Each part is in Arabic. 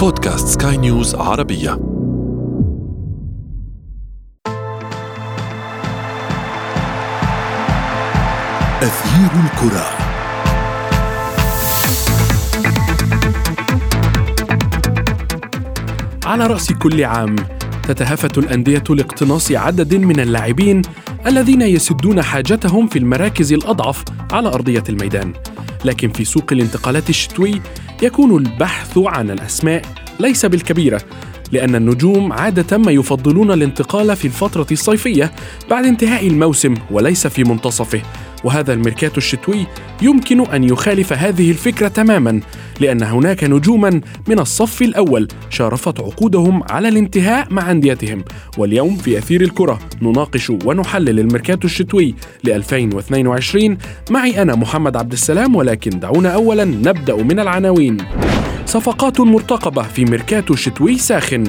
بودكاست سكاي نيوز عربية. أثير الكرة. على رأس كل عام تتهافت الأندية لاقتناص عدد من اللاعبين الذين يسدون حاجتهم في المراكز الأضعف على أرضية الميدان. لكن في سوق الانتقالات الشتوي يكون البحث عن الأسماء ليس بالكبيرة لأن النجوم عادة ما يفضلون الانتقال في الفترة الصيفية بعد انتهاء الموسم وليس في منتصفه. وهذا الميركاتو الشتوي يمكن أن يخالف هذه الفكرة تماما لأن هناك نجوما من الصف الأول شارفت عقودهم على الانتهاء مع أنديتهم. واليوم في أثير الكرة نناقش ونحلل الميركاتو الشتوي ل 2022 معي أنا محمد عبد السلام ولكن دعونا أولا نبدأ من العناوين. صفقات مرتقبة في ميركاتو شتوي ساخن.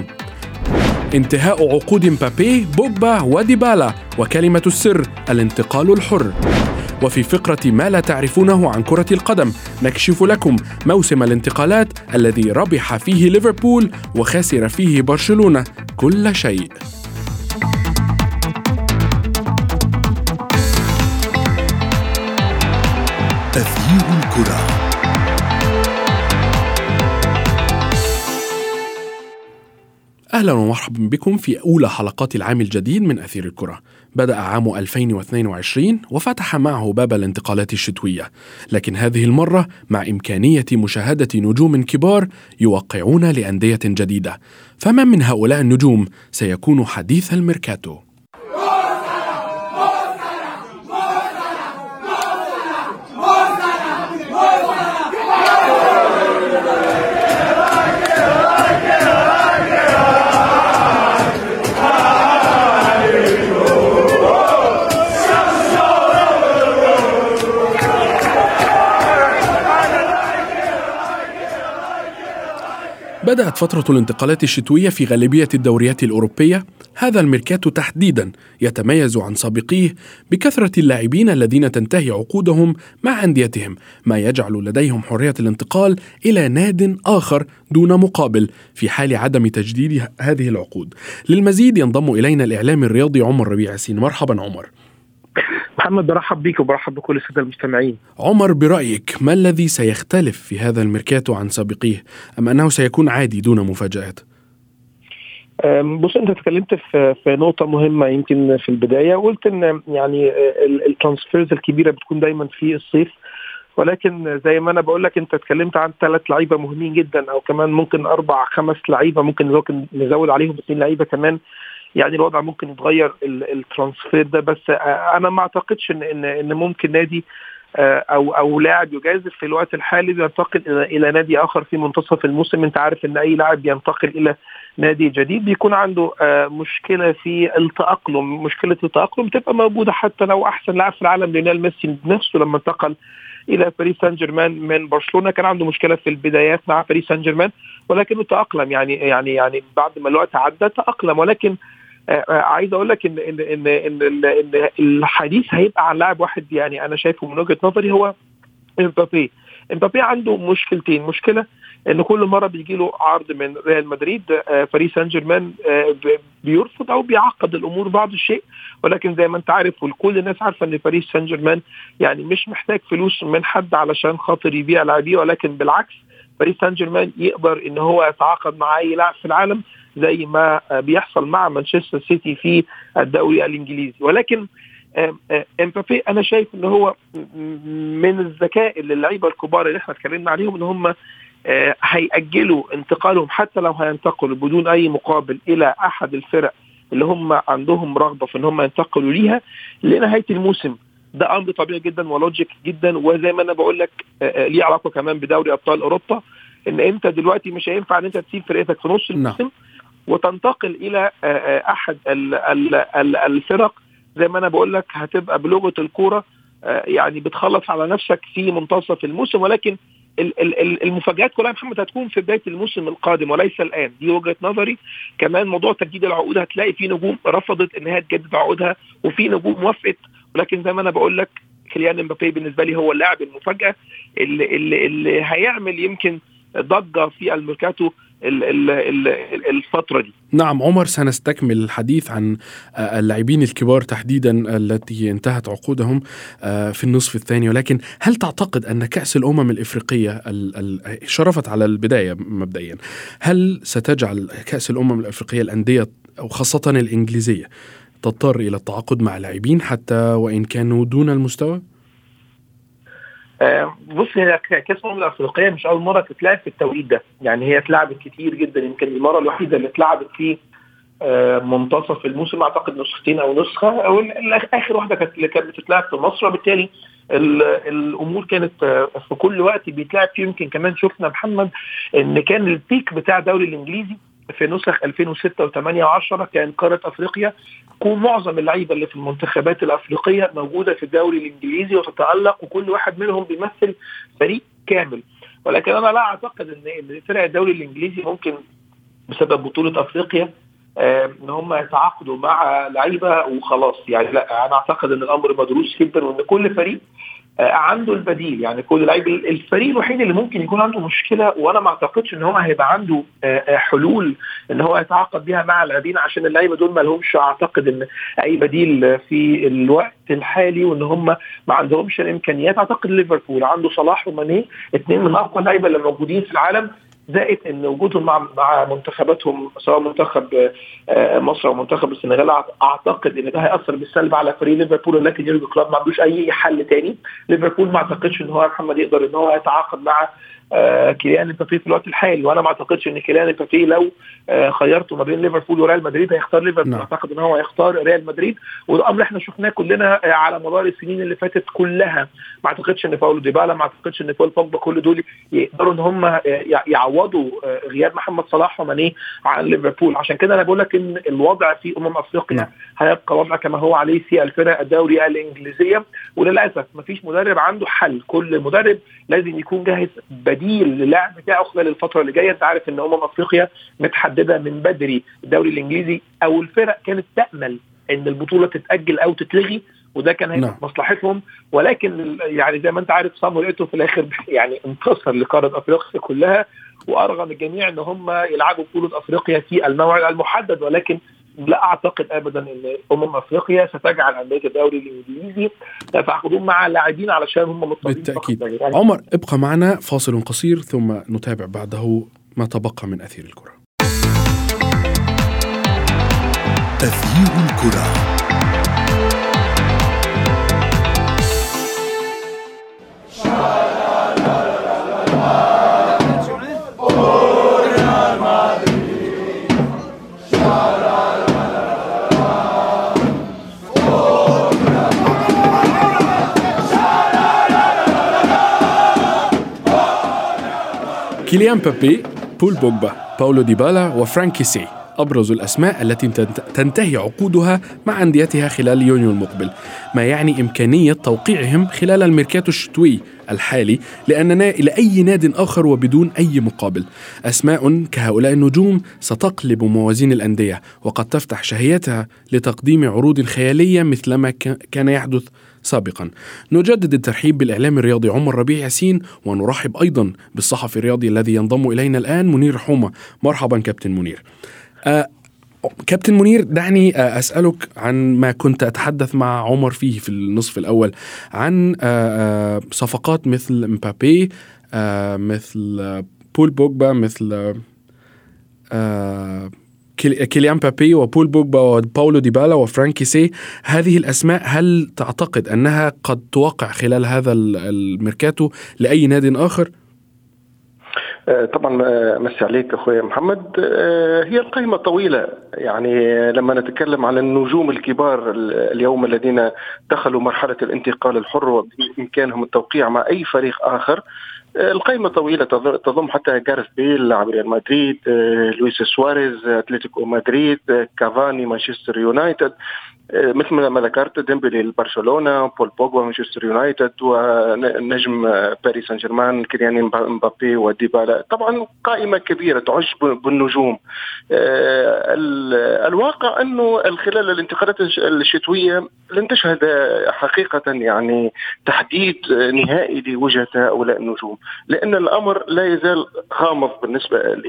انتهاء عقود مبابي بوجبا وديبالا وكلمة السر الانتقال الحر. وفي فقرة ما لا تعرفونه عن كرة القدم نكشف لكم موسم الانتقالات الذي ربح فيه ليفربول وخسر فيه برشلونة كل شيء. أثير الكرة. أهلا ومرحبا بكم في أولى حلقات العام الجديد من أثير الكرة. بدأ عام 2022 وفتح معه باب الانتقالات الشتوية. لكن هذه المرة مع إمكانية مشاهدة نجوم كبار يوقعون لأندية جديدة. فمن من هؤلاء النجوم سيكون حديث الميركاتو؟ بدأت فترة الانتقالات الشتوية في غالبية الدوريات الأوروبية هذا الميركاتو تحديدا يتميز عن سابقيه بكثرة اللاعبين الذين تنتهي عقودهم مع أنديتهم ما يجعل لديهم حرية الانتقال إلى ناد آخر دون مقابل في حال عدم تجديد هذه العقود. للمزيد ينضم إلينا الإعلام الرياضي عمر ربيع ياسين مرحبا عمر. محمد برحب بيك وبرحب بكل السادة المستمعين. عمر برأيك ما الذي سيختلف في هذا الميركاتو عن سابقيه أم أنه سيكون عادي دون مفاجآت؟ بص أنت تكلمت في في نقطة مهمة يمكن في البداية وقلت إن يعني ال transfers الكبيرة بتكون دايما في الصيف ولكن زي ما أنا بقول لك أنت اتكلمت عن ثلاث لعيبة مهمين جدا أو كمان ممكن أربع خمس لعيبة ممكن نزود عليهم اثنين لعيبة كمان يعني الوضع ممكن يتغير ال transfer ده بس أنا ما أعتقدش ان ان إن ممكن نادي أو أو لاعب يجازف في الوقت الحالي بينتقل إلى نادي آخر في منتصف الموسم. أنت عارف إن أي لاعب بينتقل إلى نادي جديد بيكون عنده مشكلة في التأقلم. مشكلة التأقلم تبقى موجودة حتى لو أحسن لاعب في العالم ليونيل ميسي نفسه لما انتقل إلى باريس سان جيرمان من برشلونة. كان عنده مشكلة في البدايات مع باريس سان جيرمان ولكنه تأقلم. يعني يعني يعني بعد ما الوقت عدى تأقلم. ولكن عايز أقول لك ان ان ان ان, إن الحديث هيبقى عن لاعب واحد يعني أنا شايفه من وجهة نظري هو امبابي. امبابي عنده مشكلتين. مشكلة ان كل مرة بيجي له عرض من ريال مدريد باريس سان جيرمان بيرفض أو بيعقد الأمور بعض الشيء. ولكن زي ما انت عارف والكل الناس عارفة ان باريس سان جيرمان يعني مش محتاج فلوس من حد علشان خاطر يبيع لاعبيه. ولكن بالعكس باريس سان جيرمان يقدر ان هو يتعاقد مع اي لاعب في العالم. زي ما بيحصل مع مانشستر سيتي في الدوري الإنجليزي. ولكن إمبابي أنا شايف ان هو من الذكاء اللي اللعيبه الكبار اللي إحنا اتكلمنا عليهم إن هم هيأجلوا انتقالهم حتى لو هينتقلوا بدون أي مقابل إلى أحد الفرق اللي هم عندهم رغبة في إن هم ينتقلوا ليها. لنهايه الموسم ده أمر طبيعي جدا ولوجيك جدا وزي ما أنا بقول لك ليه علاقة كمان بدوري أبطال أوروبا إن أنت دلوقتي مش هينفع إن أنت تسيب فرقتك في نص الموسم. وتنتقل إلى أحد الفرق. زي ما أنا بقول لك هتبقى بلغة الكورة يعني بتخلص على نفسك في منتصف الموسم. ولكن المفاجآت كلها محمد هتكون في بداية الموسم القادم وليس الآن. دي وجهة نظري. كمان موضوع تجديد العقود هتلاقي في نجوم رفضت إن هي تجدد عقودها وفي نجوم وافقت. ولكن زي ما أنا بقول لك كيليان امبابي بالنسبة لي هو اللاعب المفاجأة اللي, اللي, اللي هيعمل يمكن ضجة في الميركاتو. الفترة دي. نعم عمر سنستكمل الحديث عن آه، اللاعبين الكبار تحديدا التي انتهت عقودهم آه، في النصف الثاني. ولكن هل تعتقد أن كأس الأمم الإفريقية شرفت على البداية مبدئيا؟ هل ستجعل كأس الأمم الإفريقية الأندية وخاصه الإنجليزية تضطر إلى التعاقد مع لاعبين حتى وإن كانوا دون المستوى؟ آه، بص هي كأس الأمم الأفريقية مش أول مرة تتلعب في التوقيت ده. يعني هي اتلعبت كتير جدا يمكن المرة الوحيدة اللي اتلعبت في آه، منتصف الموسم أعتقد نسختين أو نسخة أو آخر واحدة كانت اللي كانت بتتلعب في مصر. وبالتالي الأمور كانت آه، في كل وقت بيتلعب فيه. يمكن كمان شفنا محمد إن كان البيك بتاع الدوري الإنجليزي في نسخ 2006 و8 و10 كان قارة أفريقيا معظم اللعيبة اللي في المنتخبات الأفريقية موجودة في الدوري الإنجليزي وتتألق وكل واحد منهم بيمثل فريق كامل. ولكن أنا لا أعتقد ان فرق الدوري الإنجليزي ممكن بسبب بطولة أفريقيا إن هم يتعاقدوا مع لعيبة وخلاص. يعني لا أنا أعتقد إن الأمر مدروس جدا وإن كل فريق عنده البديل. يعني كل لعيب الفريق الوحيد اللي ممكن يكون عنده مشكلة وأنا ما أعتقدش إن هو هيبقى عنده آه، آه، حلول إن هو يتعاقد بيها مع اللاعبين عشان اللعيبة دول ما لهمش أعتقد إن أي بديل في الوقت الحالي وإن هم ما عندهمش الإمكانيات. أعتقد ليفربول عنده صلاح وماني اثنين من أقوى اللعيبة اللي موجودين في العالم. زائد إن وجودهم مع مع منتخباتهم سواء منتخب آه، مصر أو منتخب السنغال أعتقد إن ده هيأثر بالسلب على فريق ليفربول ولكن يورجن كلوب ما عندوش أي حل تاني. ليفربول ما أعتقدش إن هو محمد يقدر إن هو يتعاقد مع كيليان امبابي في الوقت الحالي. وأنا ما أعتقدش إن كيليان امبابي لو آه، خيرته ما بين ليفربول وريال مدريد هيختار ليفربول. نعم. أعتقد إن هو هيختار ريال مدريد. وده أمر إحنا شفناه كلنا آه، على مدار السنين اللي فاتت كلها. ما أعتقدش إن باولو ديبالا ما أعتقدش إن بول بوجبا كل دول يقدروا إن هم يعوضوا غياب محمد صلاح وماني عن ليفربول. عشان كده أنا بقول لك إن الوضع في أمم أفريقيا نعم. هيبقى وضع كما هو عليه في الفرق الدوري الإنجليزية. وللأسف ما فيش مدرب عنده حل. كل مدرب لازم يكون جاهز بديل. للعب بتاعه خلال الفترة اللي جاية. أنت عارف إن أمم أفريقيا متحددة من بدري الدوري الإنجليزي. أو الفرق كانت تأمل إن البطولة تتأجل أو تتلغي وده كان هيبقى نعم. مصلحتهم. ولكن يعني زي ما أنت عارف صامويل إيتو في الآخر يعني انتصر لقارة أفريقيا كلها وأرغم الجميع إن هم يلعبوا بطولة أفريقيا في الموعد المحدد. ولكن لا أعتقد ابدا إن أمم أفريقيا ستجعل أندية الدوري الإنجليزي يتعاقدون مع لاعبين علشان هم مطلوبين بالتأكيد. يعني عمر ابقى معنا فاصل قصير ثم نتابع بعده ما تبقى من أثير الكرة. تغيير الكرة. كيليان بابي بول بوجبا باولو ديبالا وفرانك كيسي. أبرز الأسماء التي تنتهي عقودها مع أنديتها خلال يونيو المقبل ما يعني إمكانية توقيعهم خلال الميركاتو الشتوي الحالي لأننا إلى أي ناد آخر وبدون أي مقابل. أسماء كهؤلاء النجوم ستقلب موازين الأندية وقد تفتح شهيتها لتقديم عروض خيالية مثلما كان يحدث سابقا. نجدد الترحيب بالإعلام الرياضي عمر ربيع ياسين ونرحب أيضا بالصحفي الرياضي الذي ينضم إلينا الآن منير حومة. مرحبا كابتن منير. آه كابتن منير دعني آه، أسألك عن ما كنت أتحدث مع عمر فيه في النصف الأول عن آه، آه، صفقات مثل مبابي مثل بول بوجبا مثل كيليان مبابي وبول بوجبا وباولو ديبالا وفرانك كيسي. هذه الأسماء هل تعتقد أنها قد توقع خلال هذا الميركاتو لأي ناد آخر؟ آه، طبعا آه، مسي عليك أخوي محمد. آه، هي القائمه طويلة. يعني لما نتكلم عن النجوم الكبار اليوم الذين دخلوا مرحلة الانتقال الحر وبإمكانهم التوقيع مع أي فريق آخر القائمة طويلة تضم حتى جارث بيل لاعب ريال مدريد لويس سواريز أتلتيكو مدريد كافاني مانشستر يونايتد مثل ما ذكرت ديمبلي لبرشلونة بول بوجبا مانشستر يونايتد ونجم باريس سان جيرمان كيليان مبابي وديبالا. طبعا قائمة كبيرة تعج بالنجوم. آه، الواقع أنه خلال الانتقالات الشتوية لن تشهد حقيقة يعني تحديد نهائي لوجهة هؤلاء النجوم. لأن الأمر لا يزال غامض بالنسبة ل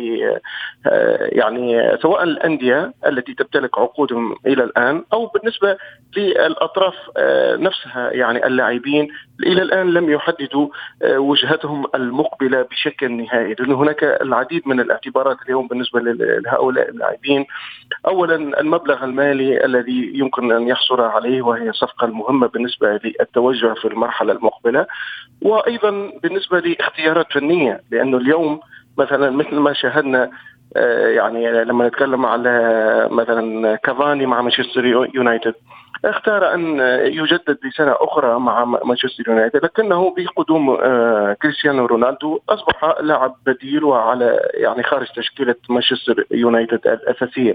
يعني سواء الأندية التي تمتلك عقودهم إلى الآن أو بالنسبة للأطراف نفسها يعني اللاعبين إلى الآن لم يحددوا وجهتهم المقبلة بشكل نهائي. لأن هناك العديد من الاعتبارات اليوم بالنسبة لهؤلاء اللاعبين. اولا المبلغ المالي الذي يمكن أن يحصل عليه وهي الصفقه المهمه بالنسبة للتوجه في المرحلة المقبلة. وأيضا بالنسبة لاختيارات فنية لأنه اليوم مثلا مثل ما شاهدنا آه، يعني لما نتكلم على مثلا كافاني مع مانشستر يونايتد اختار أن يجدد لسنه أخرى مع مانشستر يونايتد لكنه بقدوم آه، كريستيانو رونالدو أصبح لاعب بديل وعلى يعني خارج تشكيلة مانشستر يونايتد الأساسية.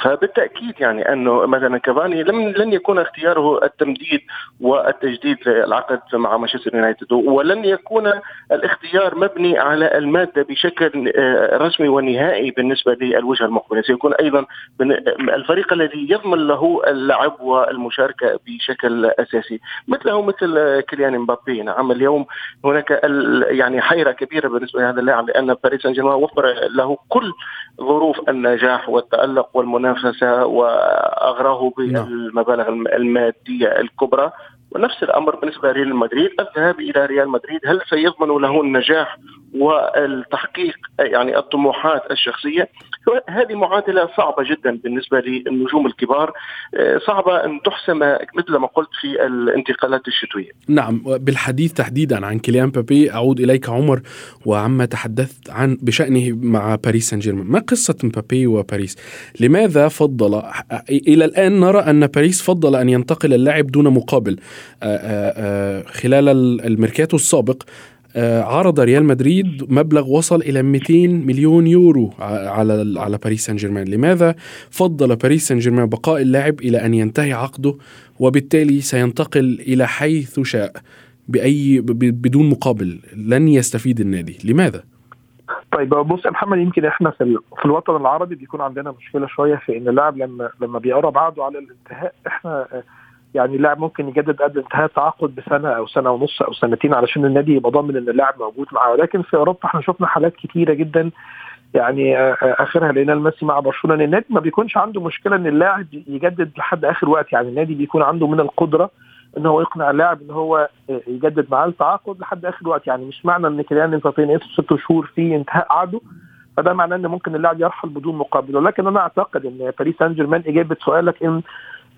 فبالتأكيد يعني أنه مثلا كافاني لم لن يكون اختياره التمديد والتجديد للعقد مع مانشستر يونايتد ولن يكون الاختيار مبني على المادة بشكل آه، رسمي ونهائي بالنسبة للوجهة المقبلة. سيكون أيضا الفريق الذي يضمن له اللعب والمشاركة بشكل أساسي. مثله مثل كيليان مبابي. نعم اليوم هناك يعني حيرة كبيرة بالنسبة لهذا اللاعب لأن باريس سان جيرمان وفر له كل ظروف النجاح والتألق والمنافسة المنافسه واغراه نعم. بالمبالغ المادية الكبرى ونفس الأمر بالنسبة لريال مدريد. الذهاب إلى ريال مدريد هل سيضمن له النجاح والتحقيق يعني الطموحات الشخصية؟ هذه معادلة صعبة جدا بالنسبة للنجوم الكبار. صعبة أن تحسم مثل ما قلت في الانتقالات الشتوية. نعم بالحديث تحديدا عن كيليان مبابي أعود إليك عمر وعما تحدثت عن بشأنه مع باريس سان جيرمان، ما قصة مبابي وباريس؟ لماذا فضل إلى الآن نرى أن باريس فضل أن ينتقل اللاعب دون مقابل؟ خلال الميركاتو السابق آه، عرض ريال مدريد مبلغ وصل إلى 200 مليون يورو على على باريس سان جيرمان، لماذا؟ فضل باريس سان جيرمان بقاء اللاعب إلى أن ينتهي عقده وبالتالي سينتقل إلى حيث شاء باي بدون مقابل لن يستفيد النادي، لماذا؟ طيب بص يا محمد يمكن إحنا في في الوطن العربي بيكون عندنا مشكلة شوية في إن اللاعب لما لما بيقرب عقده على الانتهاء إحنا يعني اللاعب ممكن يجدد قبل انتهاء التعاقد بسنة أو سنة ونص أو سنتين علشان النادي يبقى ضامن إن اللاعب موجود معاه. ولكن في أوروبا إحنا شفنا حالات كتيرة جدا يعني آه، آه، آخرها لقينا ميسي مع برشلونة. النادي ما بيكونش عنده مشكلة إن اللاعب يجدد لحد آخر وقت. يعني النادي بيكون عنده من القدرة إن هو يقنع اللاعب إن هو آه، يجدد معاه التعاقد لحد آخر وقت. يعني مش معنى إن كيليان امبابي ناقص ست شهور في انتهاء عقده. فده معناه إن ممكن اللاعب يرحل بدون مقابل. ولكن أنا أعتقد إن باريس سان جيرمان إجابة سؤالك إن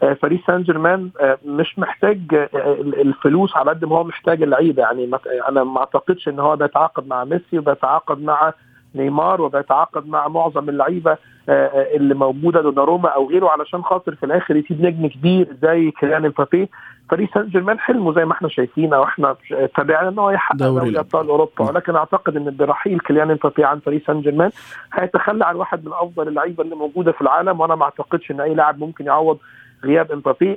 باريس سان جيرمان آه، مش محتاج آه، الفلوس على قد ما هو محتاج اللعيبة. يعني أنا ما أعتقدش إن هو بيتعاقد مع ميسي وبيتعاقد مع نيمار وبيتعاقد مع معظم اللعيبة اللي موجودة دوناروما أو غيره علشان خاطر في الآخر يسيب نجم كبير زي كيليان امبابي باريس سان جيرمان حلمه زي ما إحنا شايفين أو إحنا تابعنا إن هو يحقق دوري أبطال أوروبا. ولكن أعتقد إن برحيل كيليان امبابي عن باريس سان جيرمان هيتخلى عن واحد من أفضل اللعيبة اللي موجودة في العالم وأنا ما أعتقدش إن أي لاعب ممكن يعوض غياب امبابي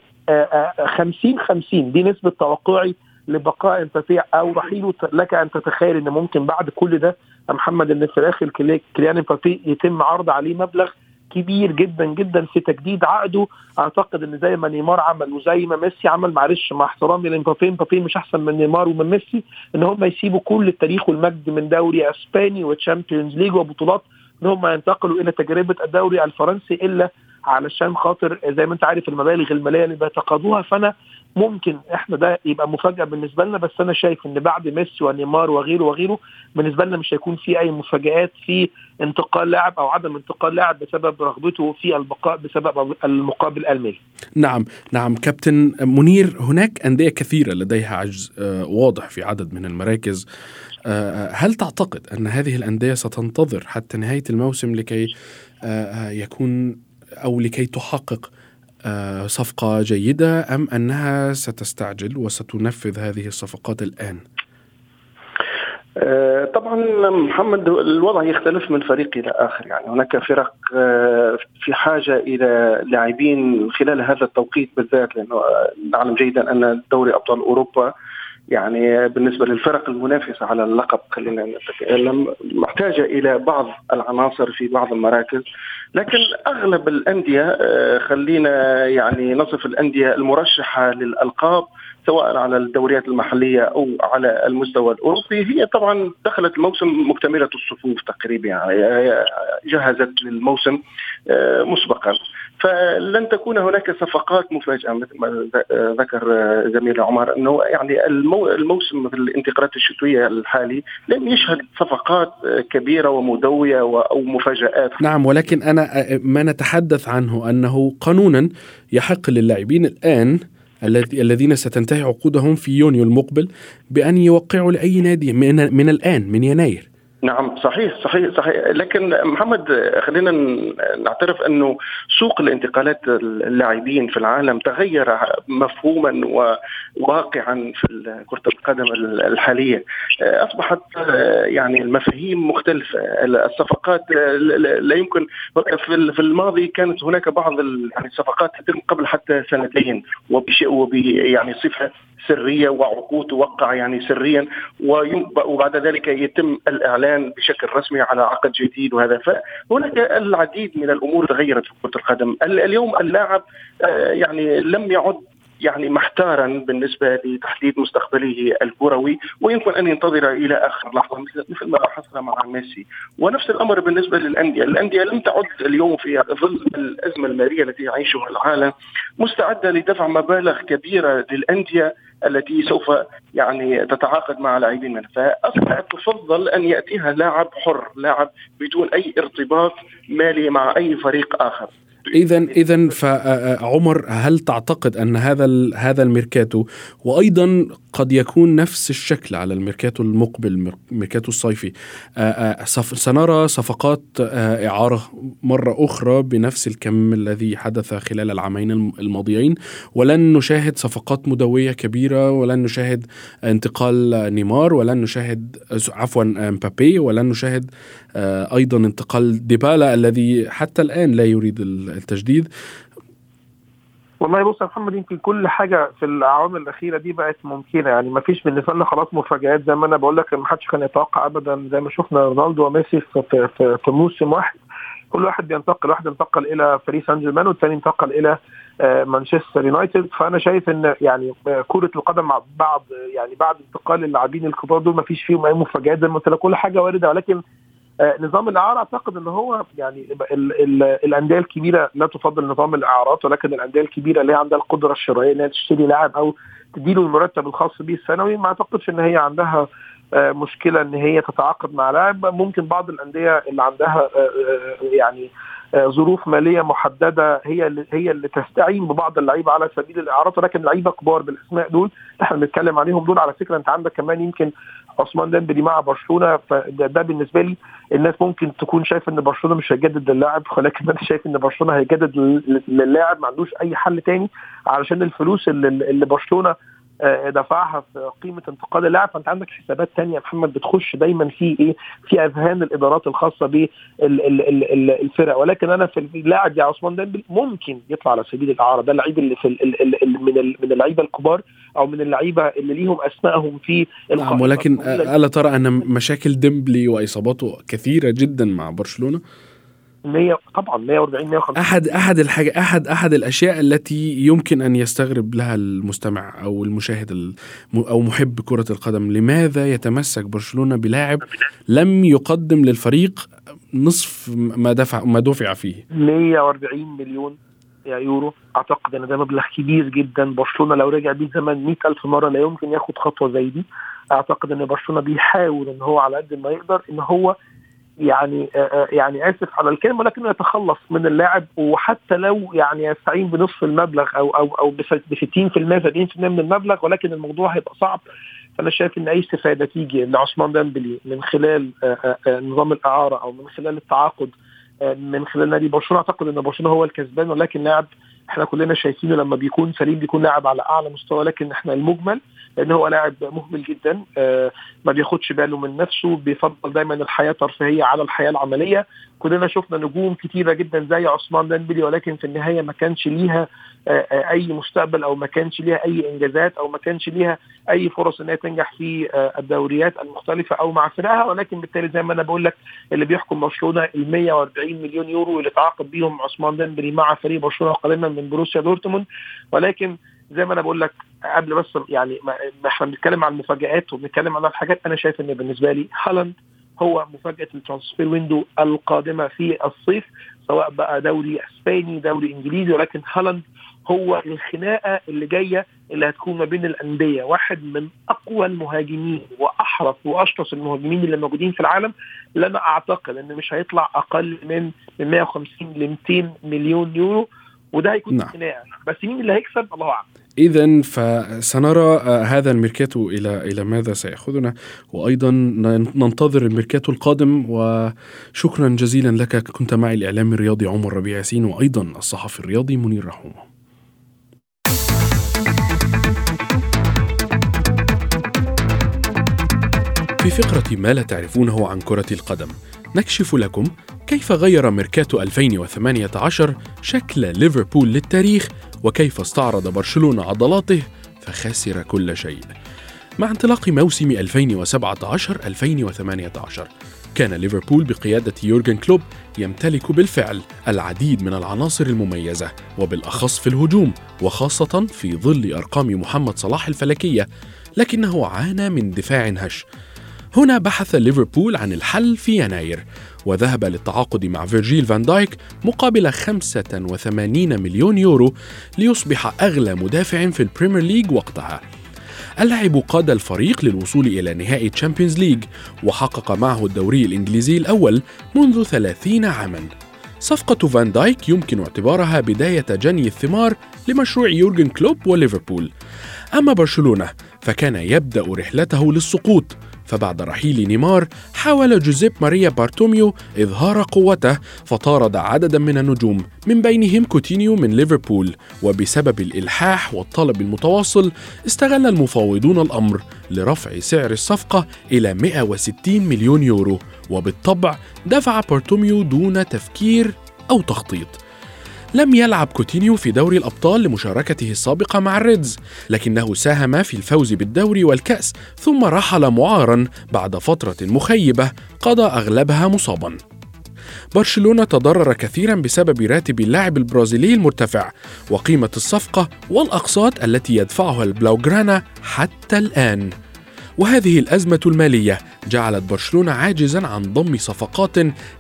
50 50 دي نسبة توقعي لبقاء امبابي أو رحيله لك أن تتخيل إن ممكن بعد كل ده محمد إن في الآخر كليان امبابي يتم عرض عليه مبلغ كبير جدا جدا في تجديد عقده. أعتقد إن زي ما نيمار عمل وزي ما ميسي عمل معلش مع احترامي لامبابي امبابي مش أحسن من نيمار ومن ميسي إن هم يسيبوا كل التاريخ والمجد من دوري أسباني وتشامبيونز ليج وبطولات إن هم ينتقلوا إلى تجربة الدوري الفرنسي إلا علشان خاطر زي ما انت عارف المبالغ المالية اللي بيتقاضوها فأنا ممكن إحنا ده يبقى مفاجأة بالنسبة لنا بس أنا شايف إن بعد ميسي ونيمار وغيره وغيره بالنسبة لنا مش هيكون في أي مفاجآت في انتقال لاعب أو عدم انتقال لاعب بسبب رغبته في البقاء بسبب المقابل المالي. نعم نعم كابتن منير هناك أندية كثيرة لديها عجز آه، واضح في عدد من المراكز آه، هل تعتقد أن هذه الأندية ستنتظر حتى نهاية الموسم لكي آه، يكون أو لكي تحقق آه، صفقة جيدة أم أنها ستستعجل وستنفذ هذه الصفقات الآن؟ آه، طبعا محمد الوضع يختلف من فريق إلى آخر يعني هناك فرق آه، في حاجة إلى لاعبين خلال هذا التوقيت بالذات لأنه نعلم جيدا أن دوري أبطال أوروبا يعني بالنسبة للفرق المنافسة على اللقب خلينا نتكلم محتاجة إلى بعض العناصر في بعض المراكز لكن أغلب الأندية خلينا يعني نصف الأندية المرشحة للألقاب سواء على الدوريات المحلية أو على المستوى الأوروبي هي طبعا دخلت الموسم مكتملة الصفوف تقريبا يعني جهزت للموسم مسبقا. فلن تكون هناك صفقات مفاجئه مثل ما ذكر زميلي عمر إنه يعني الموسم في الانتقالات الشتوية الحالي لم يشهد صفقات كبيرة ومدوية أو مفاجآت. نعم ولكن أنا ما نتحدث عنه أنه قانونا يحق للاعبين الآن الذين ستنتهي عقودهم في يونيو المقبل بأن يوقعوا لأي نادي من, من الآن من يناير. نعم صحيح صحيح صحيح. لكن محمد خلينا نعترف أنه سوق الانتقالات اللاعبين في العالم تغير مفهوما وواقعا في كرة القدم الحالية. أصبحت يعني المفاهيم مختلفة الصفقات لا يمكن في الماضي كانت هناك بعض يعني الصفقات تتم قبل حتى سنتين وبشيء يعني صفة سرية وعقود توقع يعني سريا وبعد ذلك يتم الإعلان بشكل رسمي على عقد جديد وهذا. فهناك العديد من الأمور تغيرت في كرة القدم. اليوم اللاعب يعني لم يعد يعني محتارا بالنسبة لتحديد مستقبله الكروي ويمكن أن ينتظر إلى آخر لحظة مثل ما حصل مع ميسي. ونفس الأمر بالنسبة للأندية، الأندية لم تعد اليوم في ظل الأزمة المالية التي يعيشها العالم مستعدة لدفع مبالغ كبيرة للأندية التي سوف يعني تتعاقد مع لاعبين منها. فأصبحت تفضل أن يأتيها لاعب حر لاعب بدون أي ارتباط مالي مع أي فريق آخر. اذا اذا فعمر هل تعتقد أن هذا هذا الميركاتو وأيضا قد يكون نفس الشكل على الميركاتو المقبل الميركاتو الصيفي سنرى صفقات إعارة مرة أخرى بنفس الكم الذي حدث خلال العامين الماضيين. ولن نشاهد صفقات مدوية كبيرة ولن نشاهد انتقال نيمار ولن نشاهد عفوا مبابي ولن نشاهد أيضا انتقال ديبالا الذي حتى الآن لا يريد التجديد. والله بص يا محمد يمكن كل حاجة في الأعوام الأخيرة دي بقت ممكنة. يعني ما فيش بالنسبة لنا خلاص مفاجآت. زي ما أنا بقول لك ما حدش كان يتوقع ابدا. زي ما شفنا رونالدو وميسي في, في, في, موسم واحد. كل واحد بينتقل. واحد انتقل إلى باريس سان جيرمان والثاني انتقل إلى مانشستر يونايتد. فأنا شايف إن يعني كرة القدم مع بعض يعني بعد انتقال اللاعبين الكبار دول ما فيش فيهم أي مفاجآت زي ما قلت لك. كل حاجة واردة. ولكن نظام الإعارة أعتقد إن هو يعني ال ال الأندية الكبيرة لا تفضل نظام الإعارات ولكن الأندية الكبيرة اللي عندها القدرة الشرائيه إنها تشتري لاعب أو تديله المرتب الخاص به السنوي ما أعتقدش إن هي عندها مشكلة إن هي تتعاقد مع لاعب. ممكن بعض الأندية اللي عندها يعني ظروف مالية محددة هي اللي هي اللي تستعين ببعض اللعيبة على سبيل الإعارات ولكن لعيبة كبار بالأسماء دول إحنا بنتكلم عليهم دول. على فكرة أنت عندك كمان يمكن عثمان ديمبلي مع برشلونة فده ده بالنسبة لي الناس ممكن تكون شايف إن برشلونة مش هيجدد للاعب ولكن أنا شايف إن برشلونة هيجدد للاعب ما عندوش أي حل تاني علشان الفلوس اللي, اللي برشلونة دفعها في قيمة انتقال اللاعب. فأنت عندك حسابات تانية يا محمد بتخش دايما في إيه؟ في أذهان الإدارات الخاصة بالفرق ولكن أنا في اللاعب يا عثمان ديمبلي ممكن يطلع على سبيل الإعارة. ده اللعيب اللي في ال ال ال من من اللعيبة الكبار أو من اللعيبة اللي ليهم أسمائهم في نعم ولكن ألا ترى أن مشاكل ديمبلي وإصاباته كثيرة جدا مع برشلونة؟ 100 طبعا 140 150 احد أحد الحاجة احد أحد الأشياء التي يمكن أن يستغرب لها المستمع أو المشاهد أو محب كرة القدم. لماذا يتمسك برشلونة بلاعب لم يقدم للفريق نصف ما دفع ما دفع فيه؟ 140 مليون يورو. أعتقد إن ده مبلغ كبير جدا. برشلونة لو رجع بيه زمان 100000 مرة لا يمكن ياخد خطوة زي دي. أعتقد إن برشلونة بيحاول إن هو على قد ما يقدر إن هو يعني يعني آسف على الكلمة ولكنه يتخلص من اللاعب وحتى لو يعني يستعين بنصف المبلغ أو أو أو ب 60% 70% من المبلغ ولكن الموضوع هيبقى صعب. فأنا شايف إن أي استفادة تيجي لعثمان ديمبلي من خلال نظام الإعارة أو من خلال التعاقد من خلال نادي برشلونة. أعتقد إن برشلونة هو الكسبان ولكن لاعب إحنا كلنا شايفينه لما بيكون سليم بيكون لاعب على أعلى مستوى لكن إحنا المجمل لأن هو لاعب مهمل جدا ما بياخدش باله من نفسه بيفضل دايما الحياة الترفيهية على الحياة العملية. كلنا شفنا نجوم كتيرة جدا زي عثمان ديمبلي ولكن في النهاية ما كانش ليها أي مستقبل أو ما كانش ليها أي إنجازات أو ما كانش ليها أي فرص ان هي تنجح في الدوريات المختلفة أو مع فرقها. ولكن بالتالي زي ما أنا بقول لك اللي بيحكم برشلونة ال 140 مليون يورو اللي تعاقد بيهم عثمان ديمبلي مع فريق برشلونة قادما من بروسيا دورتموند. ولكن زي ما أنا بقول لك قبل بس يعني ما إحنا بنتكلم عن المفاجآت وبنتكلم عن الحاجات أنا شايف إن بالنسبة لي هالاند هو مفاجأة ال transfer window القادمة في الصيف سواء بقى دوري إسباني دوري إنجليزي ولكن هالاند هو الخناقة اللي جاية اللي هتكون ما بين الأندية. واحد من أقوى المهاجمين وأحرف وأشرس المهاجمين اللي موجودين في العالم أنا أعتقد إن مش هيطلع أقل من 150 ل 200 مليون يورو. وده هيكون نعم. خناقه بس مين اللي هيكسب؟ الله أعلم. إذا فسنرى هذا الميركاتو إلى إلى ماذا سيأخذنا. وأيضا ننتظر الميركاتو القادم. وشكرا جزيلا لك. كنت معي الإعلامي الرياضي عمر ربيع ياسين وأيضا الصحفي الرياضي منير رحومه في فقرة ما لا تعرفونه عن كرة القدم نكشف لكم كيف غير ميركاتو 2018 شكل ليفربول للتاريخ وكيف استعرض برشلونة عضلاته فخسر كل شيء؟ مع انطلاق موسم 2017-2018 كان ليفربول بقيادة يورجن كلوب يمتلك بالفعل العديد من العناصر المميزة وبالأخص في الهجوم وخاصة في ظل أرقام محمد صلاح الفلكية لكنه عانى من دفاع هش. هنا بحث ليفربول عن الحل في يناير وذهب للتعاقد مع فيرجيل فان دايك مقابل 85 مليون يورو ليصبح أغلى مدافع في البريمير ليج وقتها. اللاعب قاد الفريق للوصول إلى نهائي تشامبيونز ليج وحقق معه الدوري الإنجليزي الأول منذ 30 عاماً. صفقة فان دايك يمكن اعتبارها بداية جني الثمار لمشروع يورجن كلوب وليفربول. أما برشلونة فكان يبدأ رحلته للسقوط فبعد رحيل نيمار حاول جوزيب ماريا بارتوميو إظهار قوته فطارد عددا من النجوم من بينهم كوتينيو من ليفربول وبسبب الإلحاح والطلب المتواصل استغل المفاوضون الأمر لرفع سعر الصفقة إلى 160 مليون يورو وبالطبع دفع بارتوميو دون تفكير أو تخطيط. لم يلعب كوتينيو في دوري الأبطال لمشاركته السابقة مع الريدز لكنه ساهم في الفوز بالدوري والكأس ثم رحل معارا بعد فترة مخيبة قضى أغلبها مصابا. برشلونة تضرر كثيرا بسبب راتب اللاعب البرازيلي المرتفع وقيمة الصفقة والأقساط التي يدفعها البلاوغرانا حتى الآن. وهذه الأزمة المالية جعلت برشلونة عاجزا عن ضم صفقات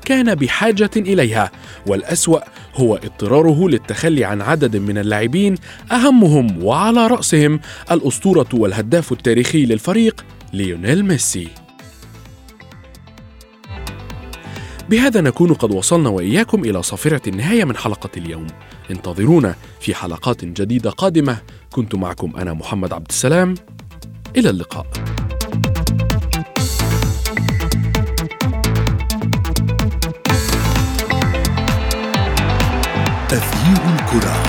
كان بحاجة إليها والأسوأ هو اضطراره للتخلي عن عدد من اللاعبين أهمهم وعلى رأسهم الأسطورة والهداف التاريخي للفريق ليونيل ميسي. بهذا نكون قد وصلنا وإياكم إلى صافرة النهاية من حلقة اليوم. انتظرونا في حلقات جديدة قادمة. كنت معكم أنا محمد عبد السلام. إلى اللقاء. تغيير الكرة.